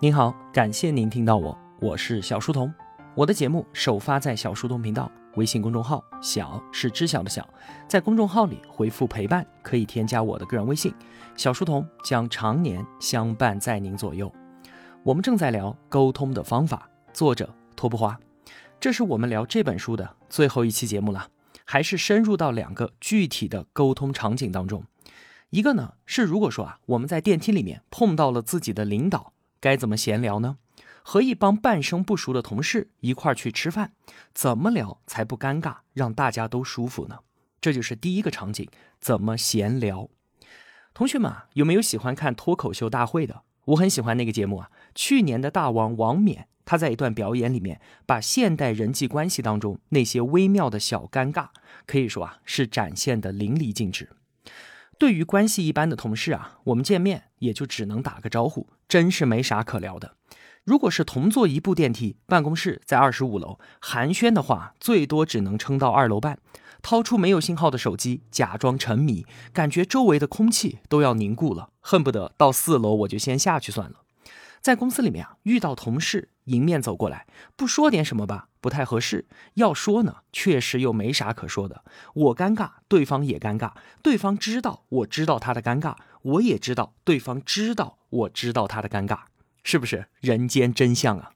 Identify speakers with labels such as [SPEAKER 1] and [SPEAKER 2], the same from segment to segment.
[SPEAKER 1] 您好，感谢您听到我，我是小书童。我的节目首发在小书童频道微信公众号，小是知晓的小，在公众号里回复陪伴，可以添加我的个人微信，小书童将常年相伴在您左右。我们正在聊沟通的方法，作者托布花，这是我们聊这本书的最后一期节目了，还是深入到两个具体的沟通场景当中。一个呢是如果说啊，我们在电梯里面碰到了自己的领导。该怎么闲聊呢？和一帮半生不熟的同事一块去吃饭，怎么聊才不尴尬，让大家都舒服呢？这就是第一个场景，怎么闲聊？同学们啊，有没有喜欢看脱口秀大会的？我很喜欢那个节目啊。去年的大王王冕，他在一段表演里面，把现代人际关系当中那些微妙的小尴尬，可以说啊，是展现的淋漓尽致。对于关系一般的同事啊，我们见面也就只能打个招呼，真是没啥可聊的。如果是同坐一部电梯，办公室在二十五楼，寒暄的话，最多只能撑到二楼半，掏出没有信号的手机，假装沉迷，感觉周围的空气都要凝固了，恨不得到四楼我就先下去算了。在公司里面啊，遇到同事迎面走过来，不说点什么吧，不太合适；要说呢，确实又没啥可说的。我尴尬，对方也尴尬，对方知道我知道他的尴尬，我也知道对方知道我知道他的尴尬，是不是人间真相啊？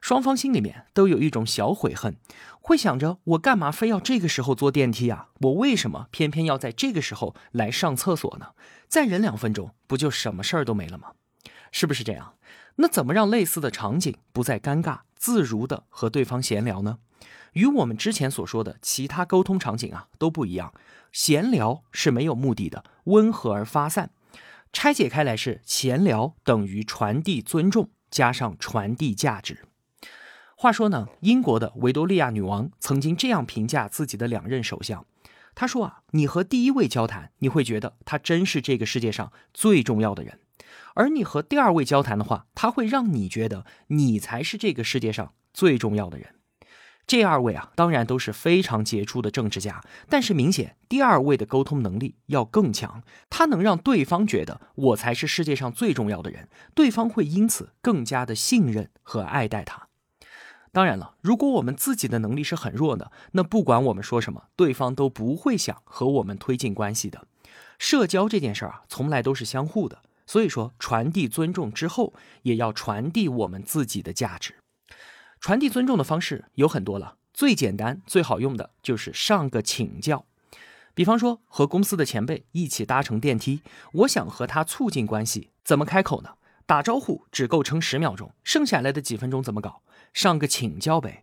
[SPEAKER 1] 双方心里面都有一种小悔恨，会想着我干嘛非要这个时候坐电梯啊？我为什么偏偏要在这个时候来上厕所呢？再忍两分钟，不就什么事儿都没了吗？是不是这样？那怎么让类似的场景不再尴尬，自如的和对方闲聊呢？与我们之前所说的其他沟通场景啊都不一样。闲聊是没有目的的，温和而发散。拆解开来是闲聊等于传递尊重加上传递价值。话说呢，英国的维多利亚女王曾经这样评价自己的两任首相，她说啊，你和第一位交谈，你会觉得他真是这个世界上最重要的人。而你和第二位交谈的话，他会让你觉得你才是这个世界上最重要的人。这二位啊，当然都是非常杰出的政治家，但是明显第二位的沟通能力要更强，他能让对方觉得我才是世界上最重要的人，对方会因此更加的信任和爱戴他。当然了，如果我们自己的能力是很弱的，那不管我们说什么，对方都不会想和我们推进关系的。社交这件事儿啊，从来都是相互的。所以说，传递尊重之后，也要传递我们自己的价值。传递尊重的方式有很多了，最简单、最好用的就是上个请教。比方说，和公司的前辈一起搭乘电梯，我想和他促进关系，怎么开口呢？打招呼只够撑十秒钟，剩下来的几分钟怎么搞？上个请教呗。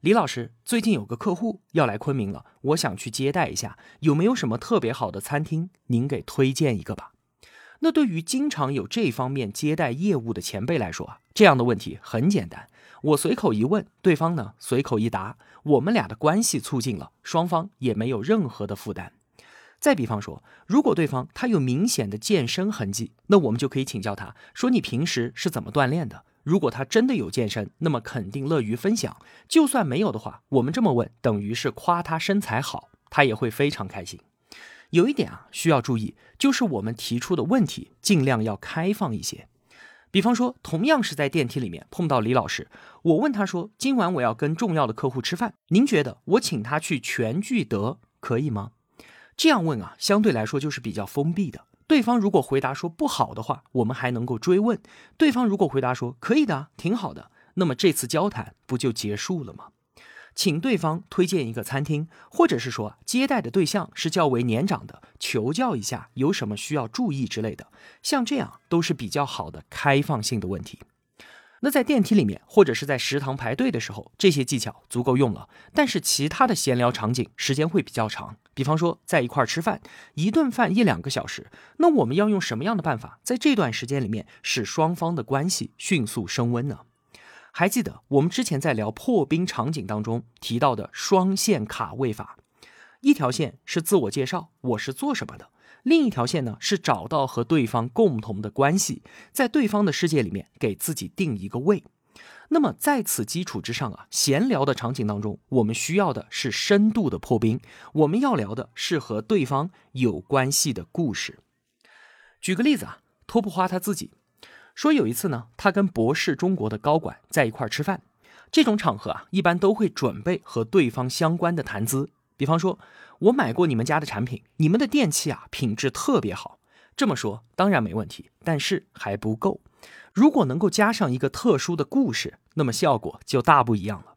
[SPEAKER 1] 李老师，最近有个客户要来昆明了，我想去接待一下，有没有什么特别好的餐厅？您给推荐一个吧。那对于经常有这方面接待业务的前辈来说啊，这样的问题很简单，我随口一问，对方呢随口一答，我们俩的关系促进了，双方也没有任何的负担。再比方说，如果对方他有明显的健身痕迹，那我们就可以请教他说你平时是怎么锻炼的？如果他真的有健身，那么肯定乐于分享；就算没有的话，我们这么问等于是夸他身材好，他也会非常开心。有一点啊，需要注意，就是我们提出的问题尽量要开放一些。比方说，同样是在电梯里面碰到李老师，我问他说：“今晚我要跟重要的客户吃饭，您觉得我请他去全聚德可以吗？”这样问啊，相对来说就是比较封闭的。对方如果回答说不好的话，我们还能够追问；对方如果回答说可以的，挺好的，那么这次交谈不就结束了吗？请对方推荐一个餐厅，或者是说接待的对象是较为年长的，求教一下有什么需要注意之类的，像这样都是比较好的开放性的问题。那在电梯里面或者是在食堂排队的时候，这些技巧足够用了。但是其他的闲聊场景时间会比较长，比方说在一块儿吃饭，一顿饭一两个小时，那我们要用什么样的办法，在这段时间里面使双方的关系迅速升温呢？还记得我们之前在聊破冰场景当中提到的双线卡位法，一条线是自我介绍，我是做什么的；另一条线呢是找到和对方共同的关系，在对方的世界里面给自己定一个位。那么在此基础之上啊，闲聊的场景当中，我们需要的是深度的破冰，我们要聊的是和对方有关系的故事。举个例子啊，托布花他自己。说有一次呢，他跟博士中国的高管在一块吃饭，这种场合啊，一般都会准备和对方相关的谈资，比方说，我买过你们家的产品，你们的电器啊品质特别好。这么说当然没问题，但是还不够。如果能够加上一个特殊的故事，那么效果就大不一样了。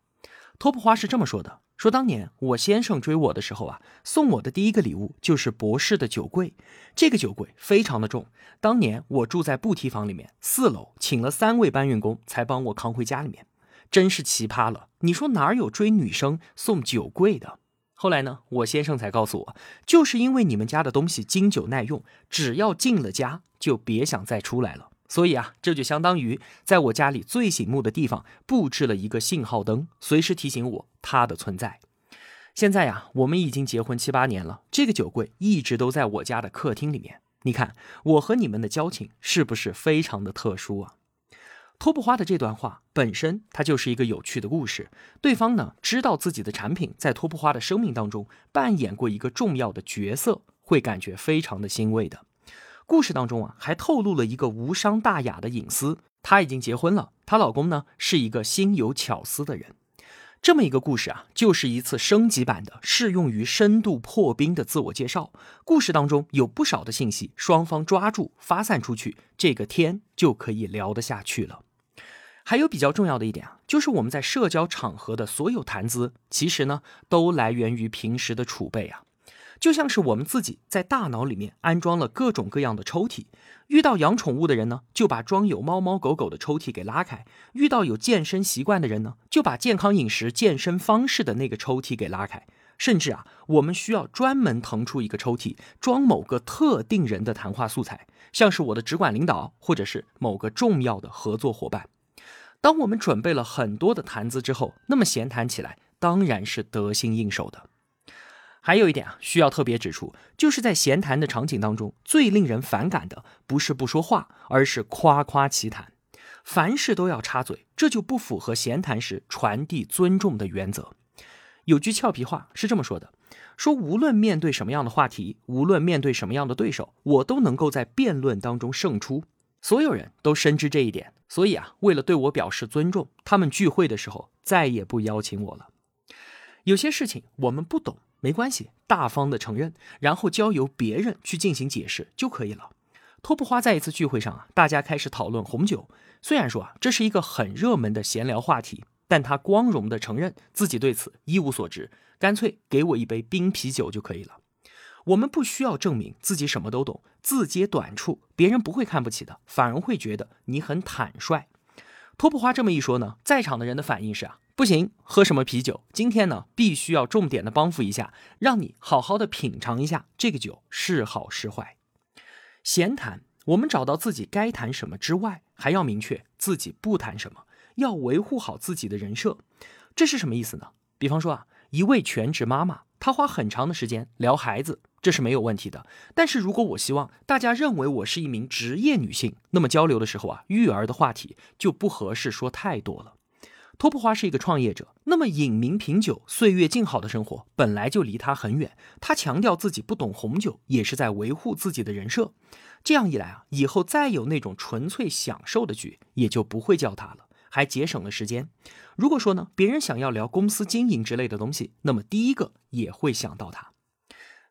[SPEAKER 1] 托普花是这么说的。说当年我先生追我的时候啊，送我的第一个礼物就是博士的酒柜。这个酒柜非常的重，当年我住在布提房里面，四楼请了三位搬运工才帮我扛回家里面，真是奇葩了。你说哪有追女生送酒柜的？后来呢，我先生才告诉我，就是因为你们家的东西经久耐用，只要进了家就别想再出来了。所以啊，这就相当于在我家里最醒目的地方布置了一个信号灯，随时提醒我它的存在。现在呀，我们已经结婚七八年了，这个酒柜一直都在我家的客厅里面。你看，我和你们的交情是不是非常的特殊啊？托布花的这段话本身它就是一个有趣的故事。对方呢知道自己的产品在托布花的生命当中扮演过一个重要的角色，会感觉非常的欣慰的。故事当中啊，还透露了一个无伤大雅的隐私。她已经结婚了，她老公呢是一个心有巧思的人。这么一个故事啊，就是一次升级版的适用于深度破冰的自我介绍。故事当中有不少的信息，双方抓住发散出去，这个天就可以聊得下去了。还有比较重要的一点啊，就是我们在社交场合的所有谈资，其实呢都来源于平时的储备啊。就像是我们自己在大脑里面安装了各种各样的抽屉，遇到养宠物的人呢，就把装有猫猫狗狗的抽屉给拉开；遇到有健身习惯的人呢，就把健康饮食、健身方式的那个抽屉给拉开。甚至啊，我们需要专门腾出一个抽屉，装某个特定人的谈话素材，像是我的直管领导，或者是某个重要的合作伙伴。当我们准备了很多的谈资之后，那么闲谈起来当然是得心应手的。还有一点啊，需要特别指出，就是在闲谈的场景当中，最令人反感的不是不说话，而是夸夸其谈，凡事都要插嘴，这就不符合闲谈时传递尊重的原则。有句俏皮话是这么说的：说无论面对什么样的话题，无论面对什么样的对手，我都能够在辩论当中胜出。所有人都深知这一点，所以啊，为了对我表示尊重，他们聚会的时候再也不邀请我了。有些事情我们不懂。没关系，大方的承认，然后交由别人去进行解释就可以了。托布花在一次聚会上啊，大家开始讨论红酒。虽然说啊，这是一个很热门的闲聊话题，但他光荣的承认自己对此一无所知，干脆给我一杯冰啤酒就可以了。我们不需要证明自己什么都懂，自揭短处，别人不会看不起的，反而会觉得你很坦率。托布花这么一说呢，在场的人的反应是啊。不行，喝什么啤酒？今天呢，必须要重点的帮扶一下，让你好好的品尝一下这个酒是好是坏。闲谈，我们找到自己该谈什么之外，还要明确自己不谈什么，要维护好自己的人设。这是什么意思呢？比方说啊，一位全职妈妈，她花很长的时间聊孩子，这是没有问题的。但是如果我希望大家认为我是一名职业女性，那么交流的时候啊，育儿的话题就不合适说太多了。托普花是一个创业者，那么饮茗品酒、岁月静好的生活本来就离他很远。他强调自己不懂红酒，也是在维护自己的人设。这样一来啊，以后再有那种纯粹享受的局，也就不会叫他了，还节省了时间。如果说呢，别人想要聊公司经营之类的东西，那么第一个也会想到他。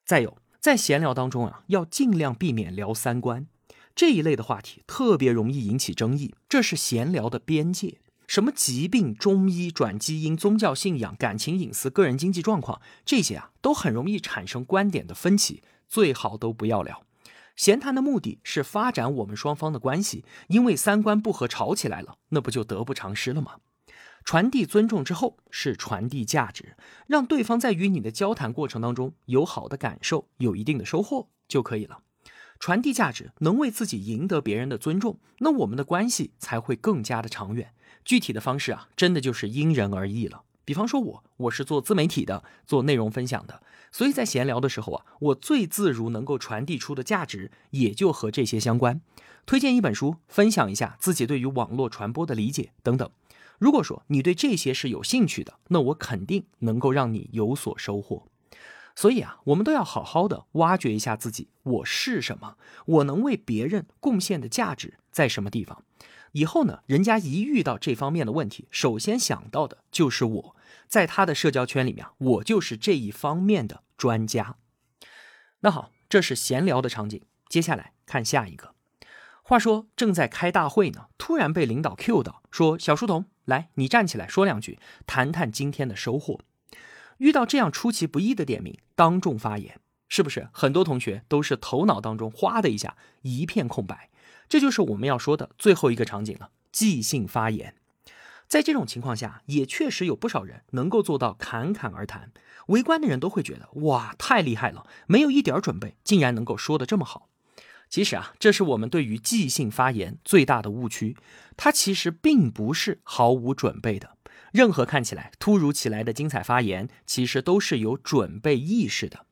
[SPEAKER 1] 再有，在闲聊当中啊，要尽量避免聊三观这一类的话题，特别容易引起争议。这是闲聊的边界。什么疾病、中医、转基因、宗教信仰、感情隐私、个人经济状况，这些啊都很容易产生观点的分歧，最好都不要聊。闲谈的目的是发展我们双方的关系，因为三观不合吵起来了，那不就得不偿失了吗？传递尊重之后是传递价值，让对方在与你的交谈过程当中有好的感受，有一定的收获就可以了。传递价值能为自己赢得别人的尊重，那我们的关系才会更加的长远。具体的方式啊，真的就是因人而异了。比方说，我我是做自媒体的，做内容分享的，所以在闲聊的时候啊，我最自如能够传递出的价值也就和这些相关。推荐一本书，分享一下自己对于网络传播的理解等等。如果说你对这些是有兴趣的，那我肯定能够让你有所收获。所以啊，我们都要好好的挖掘一下自己，我是什么，我能为别人贡献的价值在什么地方。以后呢，人家一遇到这方面的问题，首先想到的就是我，在他的社交圈里面，我就是这一方面的专家。那好，这是闲聊的场景，接下来看下一个。话说正在开大会呢，突然被领导 Q 到，说小书童，来，你站起来说两句，谈谈今天的收获。遇到这样出其不意的点名，当众发言，是不是很多同学都是头脑当中哗的一下一片空白？这就是我们要说的最后一个场景了，即兴发言。在这种情况下，也确实有不少人能够做到侃侃而谈，围观的人都会觉得哇，太厉害了，没有一点准备，竟然能够说得这么好。其实啊，这是我们对于即兴发言最大的误区，它其实并不是毫无准备的。任何看起来突如其来的精彩发言，其实都是有准备意识的。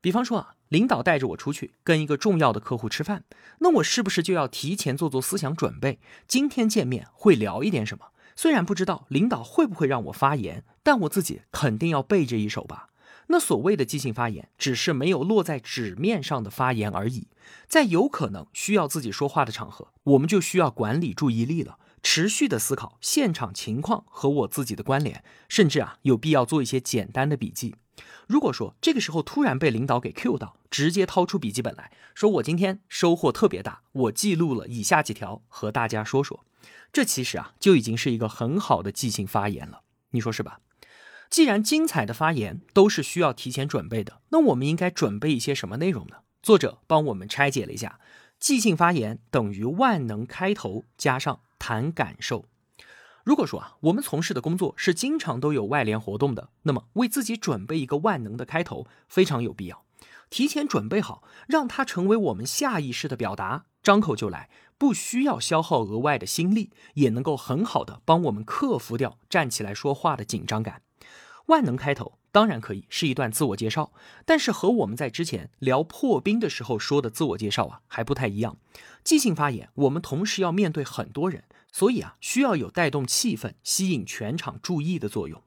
[SPEAKER 1] 比方说啊，领导带着我出去跟一个重要的客户吃饭，那我是不是就要提前做做思想准备？今天见面会聊一点什么？虽然不知道领导会不会让我发言，但我自己肯定要背这一手吧。那所谓的即兴发言，只是没有落在纸面上的发言而已。在有可能需要自己说话的场合，我们就需要管理注意力了。持续的思考现场情况和我自己的关联，甚至啊有必要做一些简单的笔记。如果说这个时候突然被领导给 Q 到，直接掏出笔记本来说：“我今天收获特别大，我记录了以下几条，和大家说说。”这其实啊就已经是一个很好的即兴发言了，你说是吧？既然精彩的发言都是需要提前准备的，那我们应该准备一些什么内容呢？作者帮我们拆解了一下，即兴发言等于万能开头加上。谈感受。如果说啊，我们从事的工作是经常都有外联活动的，那么为自己准备一个万能的开头非常有必要。提前准备好，让它成为我们下意识的表达，张口就来，不需要消耗额外的心力，也能够很好的帮我们克服掉站起来说话的紧张感。万能开头当然可以是一段自我介绍，但是和我们在之前聊破冰的时候说的自我介绍啊还不太一样。即兴发言，我们同时要面对很多人。所以啊，需要有带动气氛、吸引全场注意的作用。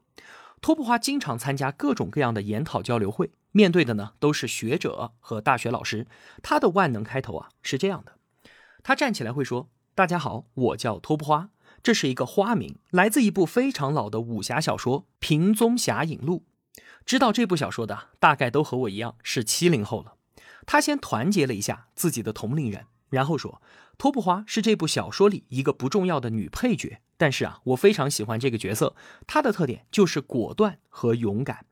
[SPEAKER 1] 托布花经常参加各种各样的研讨交流会，面对的呢都是学者和大学老师。他的万能开头啊是这样的：他站起来会说：“大家好，我叫托布花，这是一个花名，来自一部非常老的武侠小说《平宗侠影录》。知道这部小说的，大概都和我一样是七零后了。”他先团结了一下自己的同龄人，然后说。托布花是这部小说里一个不重要的女配角，但是啊，我非常喜欢这个角色。她的特点就是果断和勇敢，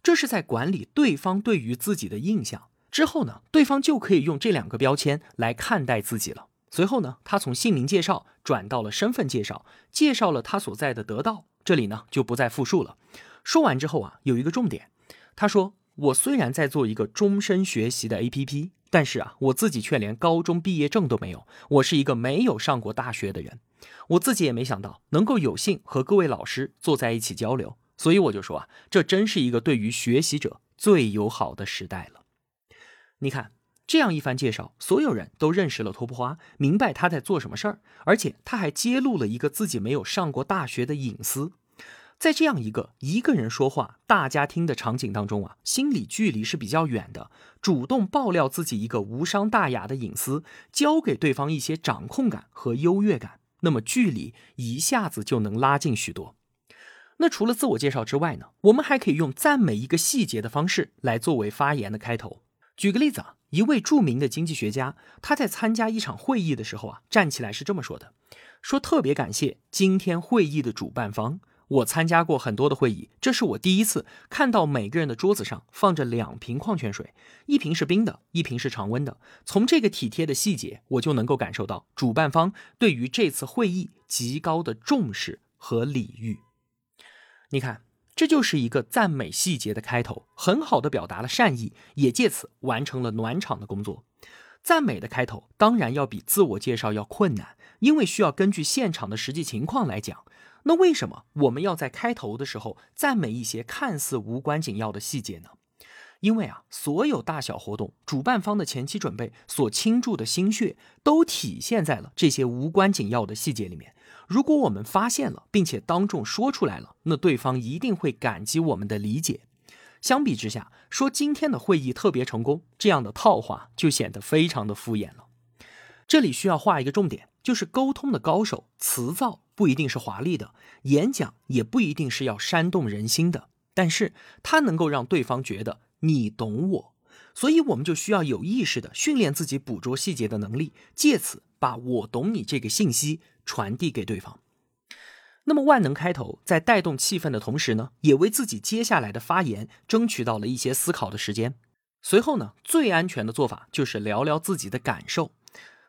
[SPEAKER 1] 这是在管理对方对于自己的印象。之后呢，对方就可以用这两个标签来看待自己了。随后呢，他从姓名介绍转到了身份介绍，介绍了他所在的得到。这里呢就不再复述了。说完之后啊，有一个重点，他说：“我虽然在做一个终身学习的 APP。”但是啊，我自己却连高中毕业证都没有，我是一个没有上过大学的人，我自己也没想到能够有幸和各位老师坐在一起交流，所以我就说啊，这真是一个对于学习者最友好的时代了。你看这样一番介绍，所有人都认识了托布花，明白他在做什么事儿，而且他还揭露了一个自己没有上过大学的隐私。在这样一个一个人说话大家听的场景当中啊，心理距离是比较远的。主动爆料自己一个无伤大雅的隐私，交给对方一些掌控感和优越感，那么距离一下子就能拉近许多。那除了自我介绍之外呢，我们还可以用赞美一个细节的方式来作为发言的开头。举个例子啊，一位著名的经济学家，他在参加一场会议的时候啊，站起来是这么说的：说特别感谢今天会议的主办方。我参加过很多的会议，这是我第一次看到每个人的桌子上放着两瓶矿泉水，一瓶是冰的，一瓶是常温的。从这个体贴的细节，我就能够感受到主办方对于这次会议极高的重视和礼遇。你看，这就是一个赞美细节的开头，很好的表达了善意，也借此完成了暖场的工作。赞美的开头当然要比自我介绍要困难，因为需要根据现场的实际情况来讲。那为什么我们要在开头的时候赞美一些看似无关紧要的细节呢？因为啊，所有大小活动主办方的前期准备所倾注的心血，都体现在了这些无关紧要的细节里面。如果我们发现了，并且当众说出来了，那对方一定会感激我们的理解。相比之下，说今天的会议特别成功，这样的套话就显得非常的敷衍了。这里需要画一个重点，就是沟通的高手，词藻不一定是华丽的，演讲也不一定是要煽动人心的，但是它能够让对方觉得你懂我，所以我们就需要有意识的训练自己捕捉细节的能力，借此把我懂你这个信息传递给对方。那么万能开头在带动气氛的同时呢，也为自己接下来的发言争取到了一些思考的时间。随后呢，最安全的做法就是聊聊自己的感受。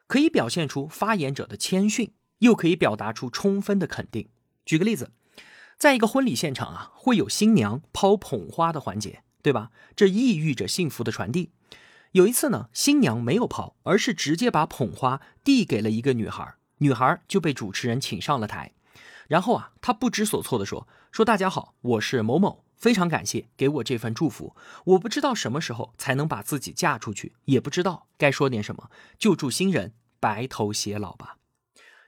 [SPEAKER 1] 可以表现出发言者的谦逊，又可以表达出充分的肯定。举个例子，在一个婚礼现场啊，会有新娘抛捧花的环节，对吧？这意喻着幸福的传递。有一次呢，新娘没有抛，而是直接把捧花递给了一个女孩，女孩就被主持人请上了台。然后啊，她不知所措地说：“说大家好，我是某某，非常感谢给我这份祝福。我不知道什么时候才能把自己嫁出去，也不知道该说点什么，就祝新人。”白头偕老吧，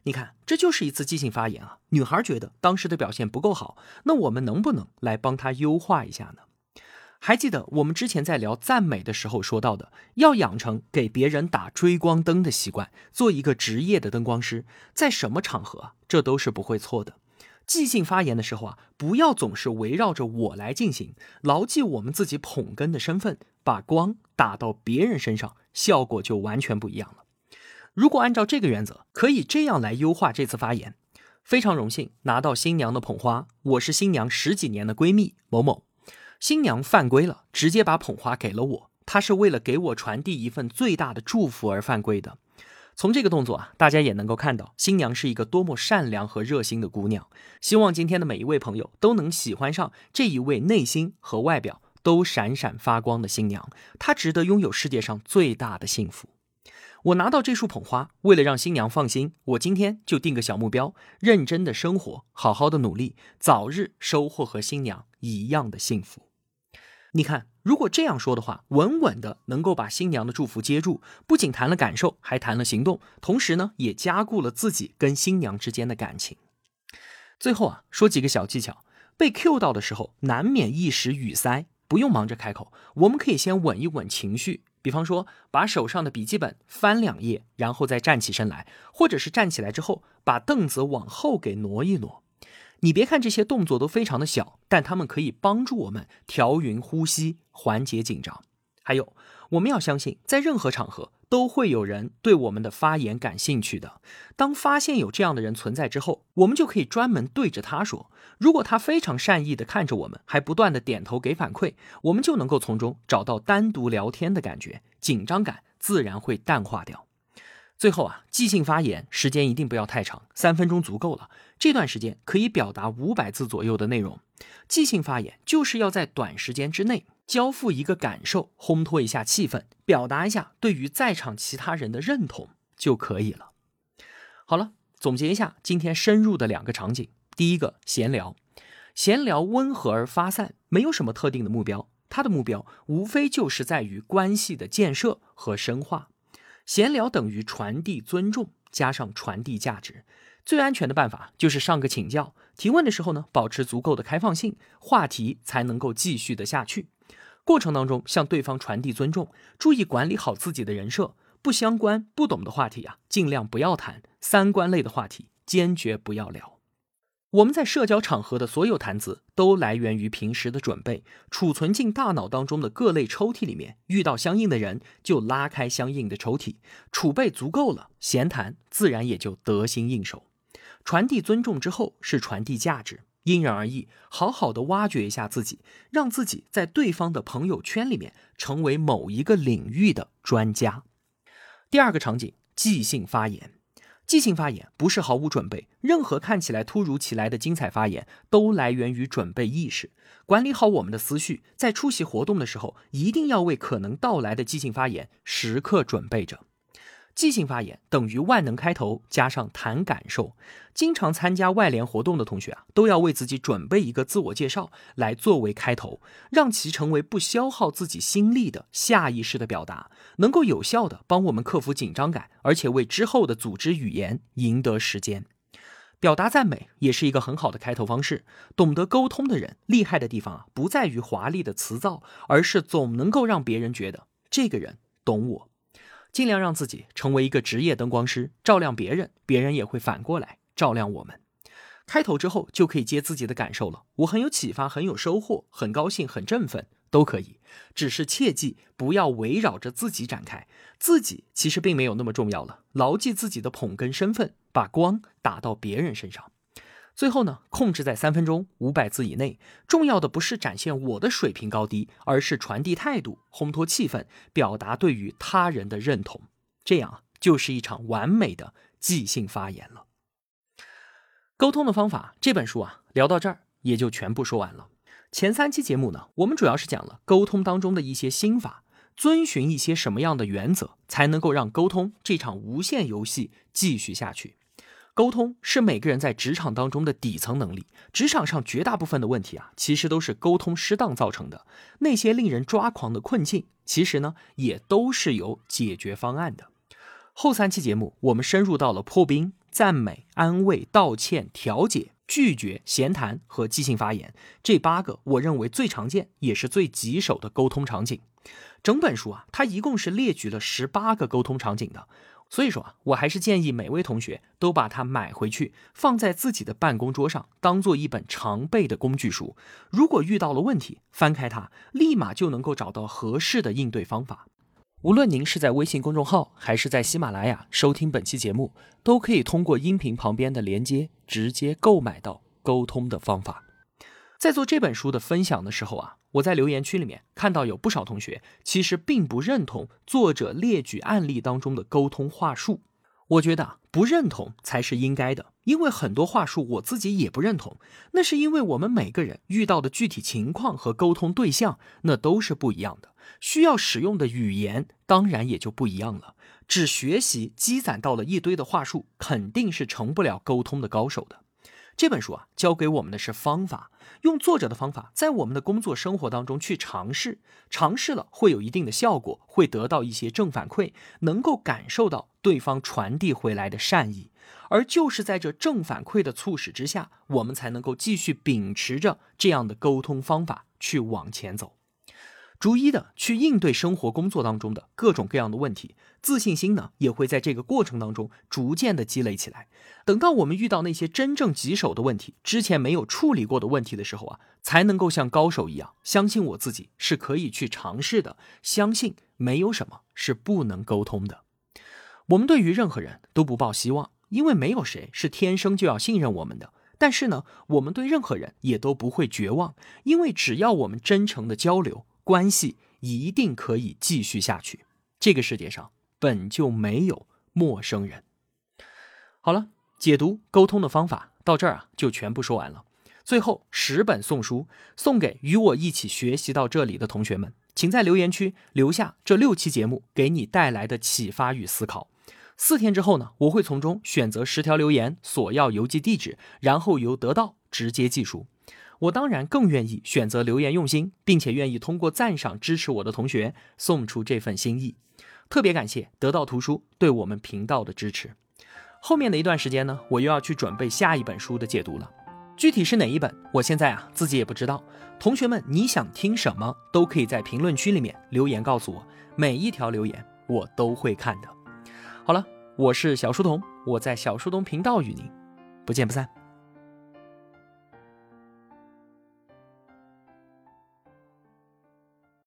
[SPEAKER 1] 你看，这就是一次即兴发言啊。女孩觉得当时的表现不够好，那我们能不能来帮她优化一下呢？还记得我们之前在聊赞美的时候说到的，要养成给别人打追光灯的习惯，做一个职业的灯光师，在什么场合这都是不会错的。即兴发言的时候啊，不要总是围绕着我来进行，牢记我们自己捧哏的身份，把光打到别人身上，效果就完全不一样了。如果按照这个原则，可以这样来优化这次发言。非常荣幸拿到新娘的捧花，我是新娘十几年的闺蜜某某。新娘犯规了，直接把捧花给了我，她是为了给我传递一份最大的祝福而犯规的。从这个动作啊，大家也能够看到新娘是一个多么善良和热心的姑娘。希望今天的每一位朋友都能喜欢上这一位内心和外表都闪闪发光的新娘，她值得拥有世界上最大的幸福。我拿到这束捧花，为了让新娘放心，我今天就定个小目标，认真的生活，好好的努力，早日收获和新娘一样的幸福。你看，如果这样说的话，稳稳的能够把新娘的祝福接住，不仅谈了感受，还谈了行动，同时呢，也加固了自己跟新娘之间的感情。最后啊，说几个小技巧，被 Q 到的时候，难免一时语塞，不用忙着开口，我们可以先稳一稳情绪。比方说，把手上的笔记本翻两页，然后再站起身来，或者是站起来之后，把凳子往后给挪一挪。你别看这些动作都非常的小，但他们可以帮助我们调匀呼吸，缓解紧张。还有，我们要相信，在任何场合。都会有人对我们的发言感兴趣的。当发现有这样的人存在之后，我们就可以专门对着他说。如果他非常善意的看着我们，还不断的点头给反馈，我们就能够从中找到单独聊天的感觉，紧张感自然会淡化掉。最后啊，即兴发言时间一定不要太长，三分钟足够了。这段时间可以表达五百字左右的内容。即兴发言就是要在短时间之内。交付一个感受，烘托一下气氛，表达一下对于在场其他人的认同就可以了。好了，总结一下今天深入的两个场景：第一个，闲聊，闲聊温和而发散，没有什么特定的目标，它的目标无非就是在于关系的建设和深化。闲聊等于传递尊重，加上传递价值。最安全的办法就是上个请教，提问的时候呢，保持足够的开放性，话题才能够继续的下去。过程当中向对方传递尊重，注意管理好自己的人设，不相关、不懂的话题啊，尽量不要谈；三观类的话题，坚决不要聊。我们在社交场合的所有谈资，都来源于平时的准备，储存进大脑当中的各类抽屉里面。遇到相应的人，就拉开相应的抽屉，储备足够了，闲谈自然也就得心应手。传递尊重之后，是传递价值。因人而异，好好的挖掘一下自己，让自己在对方的朋友圈里面成为某一个领域的专家。第二个场景，即兴发言。即兴发言不是毫无准备，任何看起来突如其来的精彩发言都来源于准备意识。管理好我们的思绪，在出席活动的时候，一定要为可能到来的即兴发言时刻准备着。即兴发言等于万能开头加上谈感受。经常参加外联活动的同学啊，都要为自己准备一个自我介绍来作为开头，让其成为不消耗自己心力的下意识的表达，能够有效的帮我们克服紧张感，而且为之后的组织语言赢得时间。表达赞美也是一个很好的开头方式。懂得沟通的人，厉害的地方啊，不在于华丽的辞藻，而是总能够让别人觉得这个人懂我。尽量让自己成为一个职业灯光师，照亮别人，别人也会反过来照亮我们。开头之后就可以接自己的感受了。我很有启发，很有收获，很高兴，很振奋，都可以。只是切记不要围绕着自己展开，自己其实并没有那么重要了。牢记自己的捧哏身份，把光打到别人身上。最后呢，控制在三分钟五百字以内。重要的不是展现我的水平高低，而是传递态度，烘托气氛，表达对于他人的认同。这样就是一场完美的即兴发言了。沟通的方法这本书啊，聊到这儿也就全部说完了。前三期节目呢，我们主要是讲了沟通当中的一些心法，遵循一些什么样的原则，才能够让沟通这场无限游戏继续下去。沟通是每个人在职场当中的底层能力，职场上绝大部分的问题啊，其实都是沟通失当造成的。那些令人抓狂的困境，其实呢，也都是有解决方案的。后三期节目，我们深入到了破冰。赞美、安慰、道歉、调解、拒绝、闲谈和即兴发言这八个，我认为最常见也是最棘手的沟通场景。整本书啊，它一共是列举了十八个沟通场景的。所以说啊，我还是建议每位同学都把它买回去，放在自己的办公桌上，当做一本常备的工具书。如果遇到了问题，翻开它，立马就能够找到合适的应对方法。无论您是在微信公众号还是在喜马拉雅收听本期节目，都可以通过音频旁边的连接直接购买到沟通的方法。在做这本书的分享的时候啊，我在留言区里面看到有不少同学其实并不认同作者列举案例当中的沟通话术。我觉得不认同才是应该的，因为很多话术我自己也不认同。那是因为我们每个人遇到的具体情况和沟通对象那都是不一样的，需要使用的语言当然也就不一样了。只学习积攒到了一堆的话术，肯定是成不了沟通的高手的。这本书啊，教给我们的是方法，用作者的方法，在我们的工作生活当中去尝试，尝试了会有一定的效果，会得到一些正反馈，能够感受到对方传递回来的善意，而就是在这正反馈的促使之下，我们才能够继续秉持着这样的沟通方法去往前走。逐一的去应对生活工作当中的各种各样的问题，自信心呢也会在这个过程当中逐渐的积累起来。等到我们遇到那些真正棘手的问题，之前没有处理过的问题的时候啊，才能够像高手一样，相信我自己是可以去尝试的，相信没有什么是不能沟通的。我们对于任何人都不抱希望，因为没有谁是天生就要信任我们的。但是呢，我们对任何人也都不会绝望，因为只要我们真诚的交流。关系一定可以继续下去。这个世界上本就没有陌生人。好了，解读沟通的方法到这儿啊，就全部说完了。最后十本送书送给与我一起学习到这里的同学们，请在留言区留下这六期节目给你带来的启发与思考。四天之后呢，我会从中选择十条留言，索要邮寄地址，然后由得到直接寄书。我当然更愿意选择留言用心，并且愿意通过赞赏支持我的同学送出这份心意。特别感谢得到图书对我们频道的支持。后面的一段时间呢，我又要去准备下一本书的解读了。具体是哪一本，我现在啊自己也不知道。同学们，你想听什么，都可以在评论区里面留言告诉我，每一条留言我都会看的。好了，我是小书童，我在小书童频道与您不见不散。